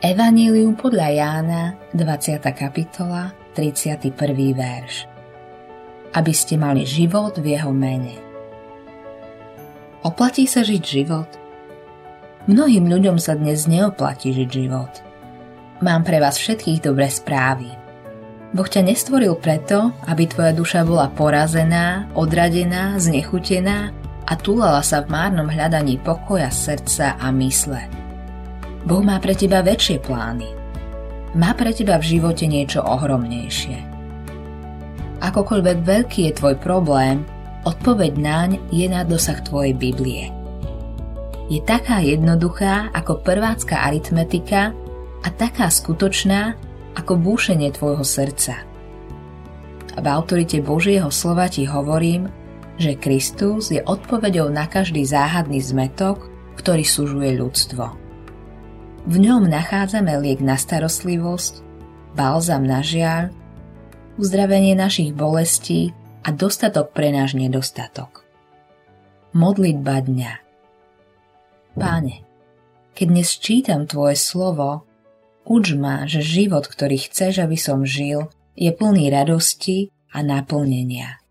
Evanílium podľa Jána, 20. kapitola, 31. verš. Aby ste mali život v jeho mene. Oplatí sa žiť život? Mnohým ľuďom sa dnes neoplatí žiť život. Mám pre vás všetkých dobré správy. Boh ťa nestvoril preto, aby tvoja duša bola porazená, odradená, znechutená a túlala sa v márnom hľadaní pokoja srdca a mysle. Boh má pre teba väčšie plány. Má pre teba v živote niečo ohromnejšie. Akokoľvek veľký je tvoj problém, odpoveď naň je na dosah tvojej Biblie. Je taká jednoduchá ako prvácka aritmetika a taká skutočná ako búšenie tvojho srdca. A v autorite Božieho slova ti hovorím, že Kristus je odpoveďou na každý záhadný zmetok, ktorý súžuje ľudstvo. V ňom nachádzame liek na starostlivosť, balzam na žiaľ, uzdravenie našich bolestí a dostatok pre náš nedostatok. Modlitba dňa Páne, keď dnes čítam Tvoje slovo, uč ma, že život, ktorý chceš, aby som žil, je plný radosti a naplnenia.